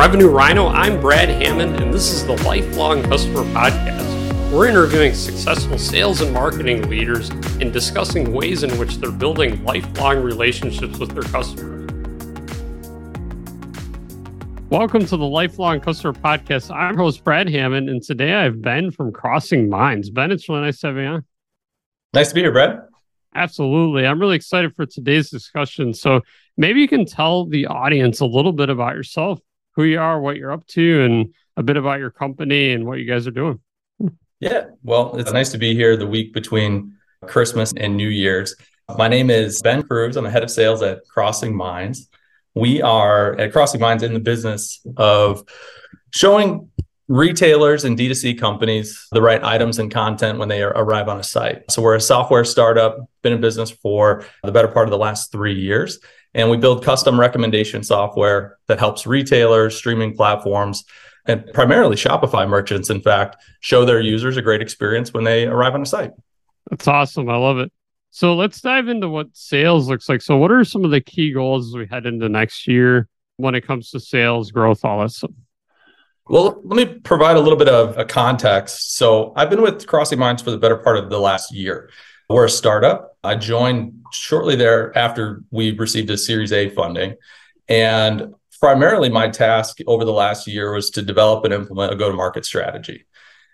Revenue Rhino, I'm Brad Hammond, and this is the Lifelong Customer Podcast. We're interviewing successful sales and marketing leaders and discussing ways in which they're building lifelong relationships with their customers. Welcome to the Lifelong Customer Podcast. I'm host Brad Hammond, and today I have Ben from Crossing Minds. Ben, it's really nice to have you on. Nice to be here, Brad. Absolutely. I'm really excited for today's discussion. So maybe you can tell the audience a little bit about yourself, who you are, what you're up to, and a bit about your company and what you guys are doing. Yeah. Well, it's nice to be here the week between Christmas and New Year's. My name is Ben Cruse. I'm the head of sales at Crossing Minds we are at Crossing Minds in the business of showing retailers and D2C companies the right items and content when they arrive on a site. So we're a software startup, been in business for the better part of the last three years. And we build custom recommendation software that helps retailers, streaming platforms, and primarily Shopify merchants, in fact, show their users a great experience when they arrive on a site. That's awesome. I love it. So let's dive into what sales looks like. So, what are some of the key goals as we head into next year when it comes to sales, growth, all that stuff? Well, let me provide a little bit of a context. So, I've been with Crossing Minds for the better part of the last year. We're a startup. I joined shortly there after we received a Series A funding. And primarily, my task over the last year was to develop and implement a go to market strategy.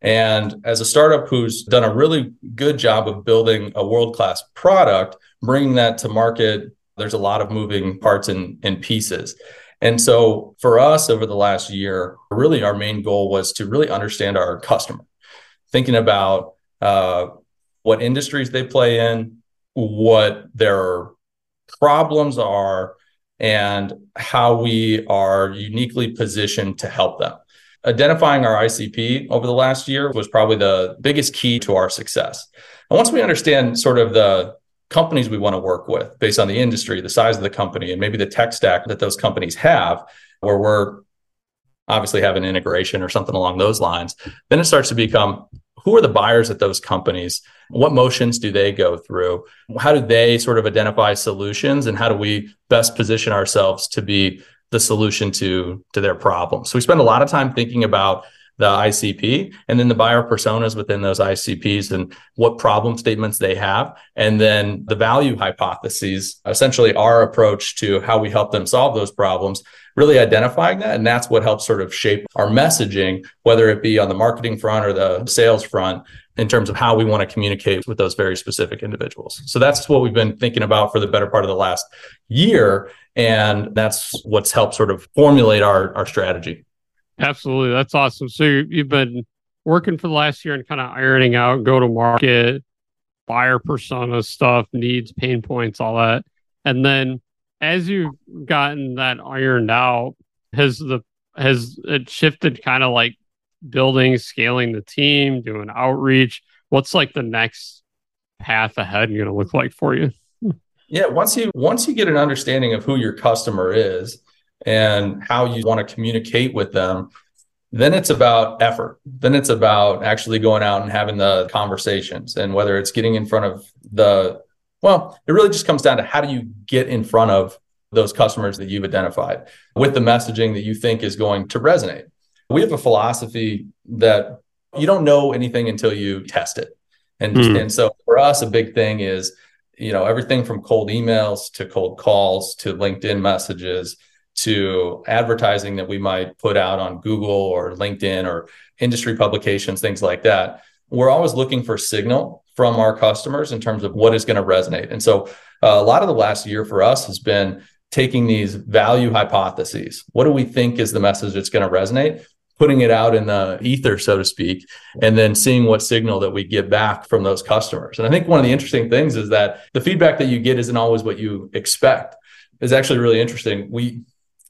And as a startup who's done a really good job of building a world class product, bringing that to market, there's a lot of moving parts and, and pieces. And so for us over the last year, really our main goal was to really understand our customer, thinking about uh, what industries they play in, what their problems are, and how we are uniquely positioned to help them identifying our ICP over the last year was probably the biggest key to our success. And once we understand sort of the companies we want to work with based on the industry, the size of the company, and maybe the tech stack that those companies have, where we're obviously have an integration or something along those lines, then it starts to become who are the buyers at those companies? What motions do they go through? How do they sort of identify solutions? And how do we best position ourselves to be the solution to to their problems? So we spend a lot of time thinking about the ICP and then the buyer personas within those ICPs and what problem statements they have. And then the value hypotheses, essentially our approach to how we help them solve those problems, really identifying that. And that's what helps sort of shape our messaging, whether it be on the marketing front or the sales front, in terms of how we want to communicate with those very specific individuals. So that's what we've been thinking about for the better part of the last year. And that's what's helped sort of formulate our, our strategy. Absolutely. That's awesome. So you've been working for the last year and kind of ironing out go to market, buyer persona stuff, needs, pain points, all that. And then as you've gotten that ironed out, has the has it shifted kind of like building, scaling the team, doing outreach? What's like the next path ahead going to look like for you? Yeah, once you once you get an understanding of who your customer is and how you want to communicate with them, then it's about effort. Then it's about actually going out and having the conversations and whether it's getting in front of the well, it really just comes down to how do you get in front of those customers that you've identified with the messaging that you think is going to resonate. We have a philosophy that you don't know anything until you test it. And, mm. and so for us, a big thing is you know everything from cold emails to cold calls to linkedin messages to advertising that we might put out on google or linkedin or industry publications things like that we're always looking for signal from our customers in terms of what is going to resonate and so uh, a lot of the last year for us has been taking these value hypotheses what do we think is the message that's going to resonate putting it out in the ether, so to speak, and then seeing what signal that we get back from those customers. And I think one of the interesting things is that the feedback that you get isn't always what you expect. Is actually really interesting. We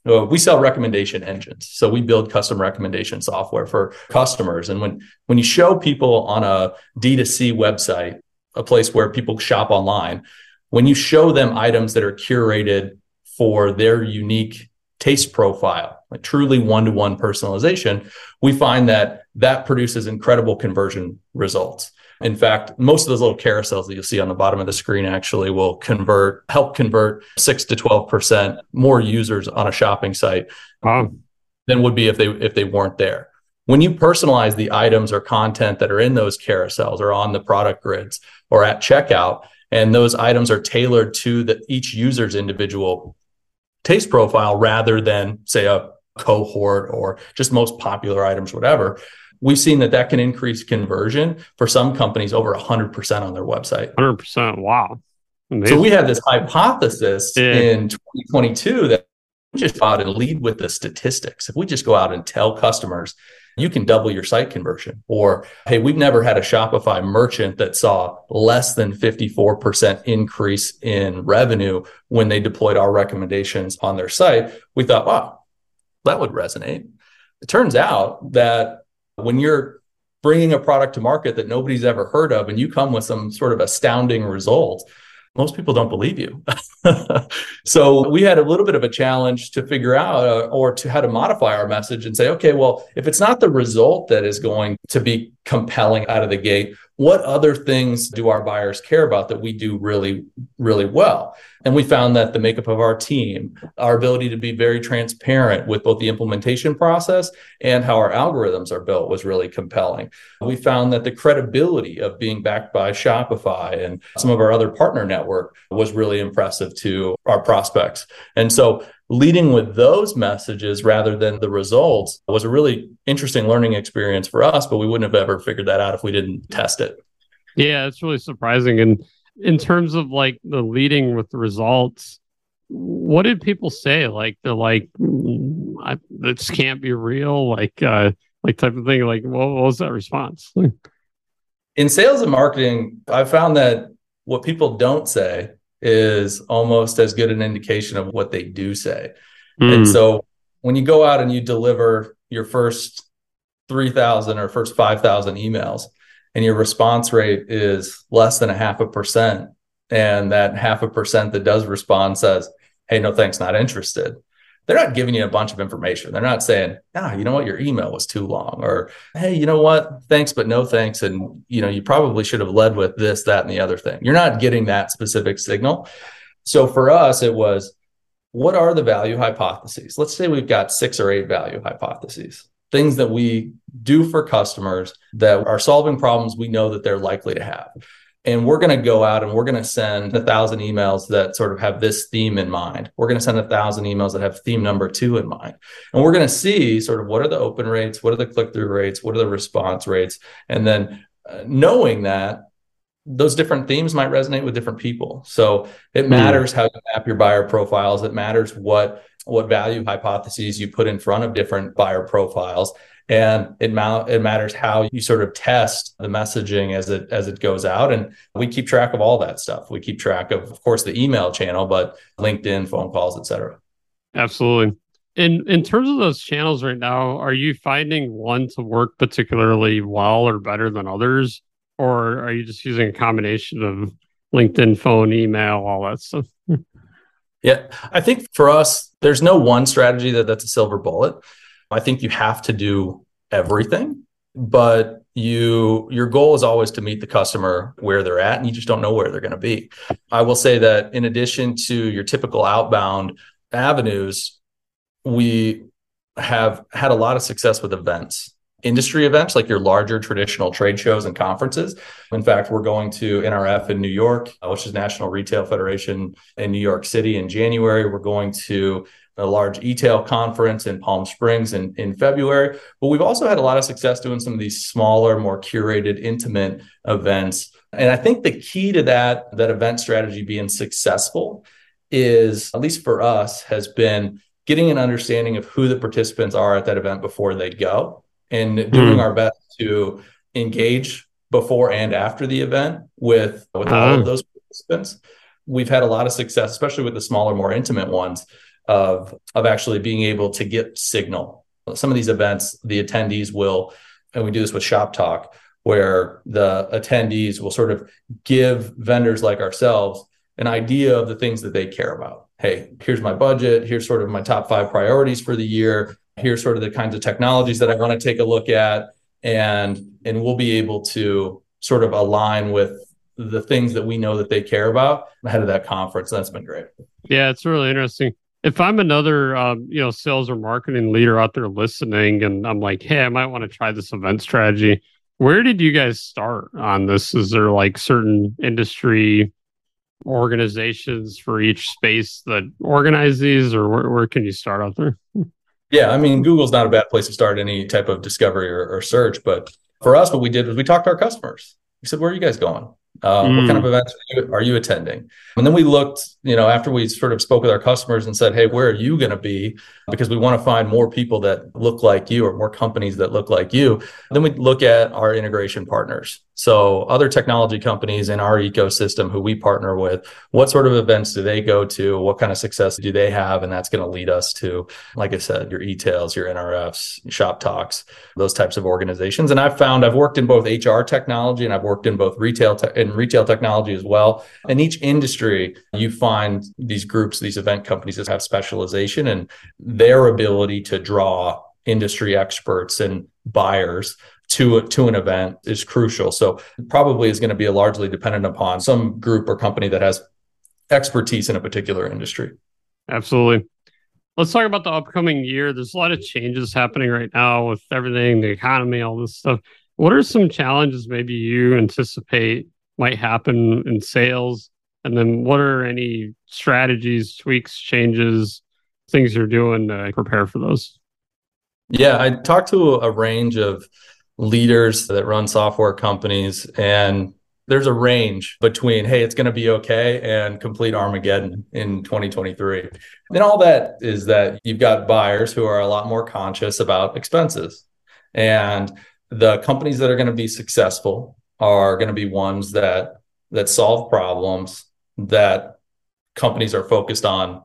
we sell recommendation engines, so we build custom recommendation software for customers. And when when you show people on a D2C website, a place where people shop online, when you show them items that are curated for their unique taste profile, like truly one to one personalization, we find that that produces incredible conversion results. In fact, most of those little carousels that you'll see on the bottom of the screen actually will convert, help convert six to 12% more users on a shopping site. Wow. than would be if they if they weren't there. When you personalize the items or content that are in those carousels or on the product grids or at checkout, and those items are tailored to the each user's individual taste profile rather than say a cohort or just most popular items whatever we've seen that that can increase conversion for some companies over 100% on their website 100% wow Amazing. so we had this hypothesis yeah. in 2022 that we just out and lead with the statistics if we just go out and tell customers you can double your site conversion. Or, hey, we've never had a Shopify merchant that saw less than 54% increase in revenue when they deployed our recommendations on their site. We thought, wow, that would resonate. It turns out that when you're bringing a product to market that nobody's ever heard of and you come with some sort of astounding result, most people don't believe you. so we had a little bit of a challenge to figure out uh, or to how to modify our message and say, okay, well, if it's not the result that is going to be compelling out of the gate, what other things do our buyers care about that we do really, really well? And we found that the makeup of our team, our ability to be very transparent with both the implementation process and how our algorithms are built was really compelling. We found that the credibility of being backed by Shopify and some of our other partner network was really impressive to our prospects. And so leading with those messages rather than the results was a really interesting learning experience for us, but we wouldn't have ever figured that out if we didn't test it. Yeah, it's really surprising. And in terms of like the leading with the results, what did people say? Like they're like, I, this can't be real, like uh, like type of thing. Like, what, what was that response? in sales and marketing, I found that what people don't say is almost as good an indication of what they do say. Mm. And so when you go out and you deliver your first 3,000 or first 5,000 emails and your response rate is less than a half a percent, and that half a percent that does respond says, Hey, no thanks, not interested they're not giving you a bunch of information. They're not saying, ah, you know what, your email was too long, or hey, you know what, thanks, but no thanks. And you know, you probably should have led with this, that, and the other thing. You're not getting that specific signal. So for us, it was what are the value hypotheses? Let's say we've got six or eight value hypotheses, things that we do for customers that are solving problems we know that they're likely to have and we're going to go out and we're going to send a thousand emails that sort of have this theme in mind. We're going to send a thousand emails that have theme number two in mind. And we're going to see sort of what are the open rates, what are the click through rates, what are the response rates. And then uh, knowing that those different themes might resonate with different people. So it hmm. matters how you map your buyer profiles. It matters what what value hypotheses you put in front of different buyer profiles and it, ma- it matters how you sort of test the messaging as it as it goes out. And we keep track of all that stuff. We keep track of of course the email channel but linkedin phone calls etc absolutely. In in terms of those channels right now are you finding one to work particularly well or better than others? Or are you just using a combination of linkedin phone email all that stuff? Yeah. I think for us there's no one strategy that that's a silver bullet I think you have to do everything, but you your goal is always to meet the customer where they're at and you just don't know where they're going to be. I will say that in addition to your typical outbound avenues, we have had a lot of success with events industry events like your larger traditional trade shows and conferences. In fact, we're going to NRF in New York, uh, which is National Retail Federation in New York City in January. We're going to a large e-tail conference in Palm Springs in, in February. But we've also had a lot of success doing some of these smaller, more curated, intimate events. And I think the key to that, that event strategy being successful is, at least for us, has been getting an understanding of who the participants are at that event before they go and doing mm. our best to engage before and after the event with, with uh. all of those participants. We've had a lot of success, especially with the smaller, more intimate ones, of of actually being able to get signal. Some of these events, the attendees will, and we do this with Shop Talk, where the attendees will sort of give vendors like ourselves an idea of the things that they care about. Hey, here's my budget. Here's sort of my top five priorities for the year. Here's sort of the kinds of technologies that I want to take a look at, and and we'll be able to sort of align with the things that we know that they care about ahead of that conference. That's been great. Yeah, it's really interesting if I'm another, um, you know, sales or marketing leader out there listening, and I'm like, hey, I might want to try this event strategy. Where did you guys start on this? Is there like certain industry organizations for each space that organize these, or where, where can you start out there? Yeah, I mean, Google's not a bad place to start any type of discovery or, or search, but for us, what we did was we talked to our customers. We said, "Where are you guys going? Uh, mm. What kind of mm. events are you, are you, attending? And then we looked, you know, after we sort of spoke with our customers and said, hey, where are you going to be? Because we want to find more people that look like you or more companies that look like you. Then we look at our integration partners. So other technology companies in our ecosystem who we partner with, what sort of events do they go to? What kind of success do they have? And that's going to lead us to, like I said, your e-tails, your NRFs, shop talks, those types of organizations. And I've found I've worked in both HR technology and I've worked in both retail te- in retail technology as well. In each industry, you find these groups, these event companies that have specialization and their ability to draw industry experts and buyers to a, to an event is crucial. So probably is going to be largely dependent upon some group or company that has expertise in a particular industry. Absolutely. Let's talk about the upcoming year. There's a lot of changes happening right now with everything, the economy, all this stuff. What are some challenges maybe you anticipate might happen in sales? And then what are any strategies, tweaks, changes, things you're doing to prepare for those? Yeah, I talked to a range of leaders that run software companies and there's a range between hey it's going to be okay and complete armageddon in 2023 and all that is that you've got buyers who are a lot more conscious about expenses. And the companies that are going to be successful are going to be ones that that solve problems that companies are focused on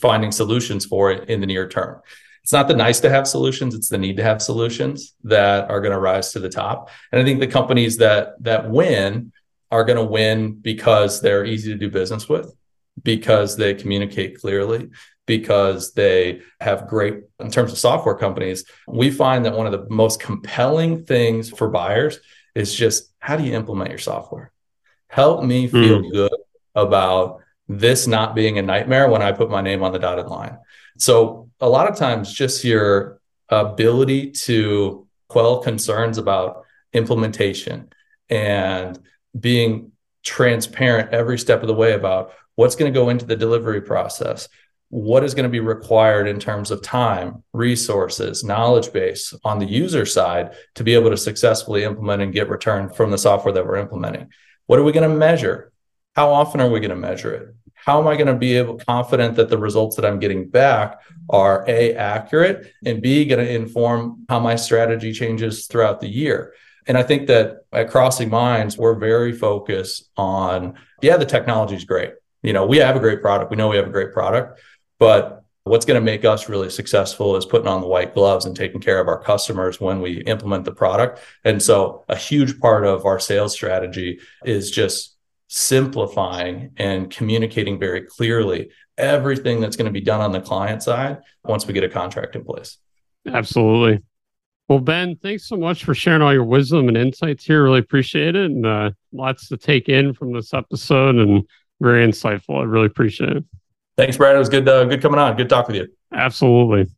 finding solutions for it in the near term it's not the nice to have solutions it's the need to have solutions that are going to rise to the top and i think the companies that that win are going to win because they're easy to do business with because they communicate clearly because they have great in terms of software companies we find that one of the most compelling things for buyers is just how do you implement your software help me feel mm. good about this not being a nightmare when i put my name on the dotted line. So a lot of times just your ability to quell concerns about implementation and being transparent every step of the way about what's going to go into the delivery process what is going to be required in terms of time resources knowledge base on the user side to be able to successfully implement and get return from the software that we're implementing. What are we going to measure how often are we going to measure it how am I going to be able confident that the results that I'm getting back are a accurate and b going to inform how my strategy changes throughout the year? And I think that at Crossing Minds, we're very focused on yeah, the technology is great. You know, we have a great product. We know we have a great product, but what's going to make us really successful is putting on the white gloves and taking care of our customers when we implement the product. And so a huge part of our sales strategy is just simplifying and communicating very clearly everything that's going to be done on the client side once we get a contract in place. Absolutely. Well, Ben, thanks so much for sharing all your wisdom and insights here. Really appreciate it. And uh, lots to take in from this episode and very insightful. I really appreciate it. Thanks, Brad. It was good, uh, good coming on. Good talk with you. Absolutely.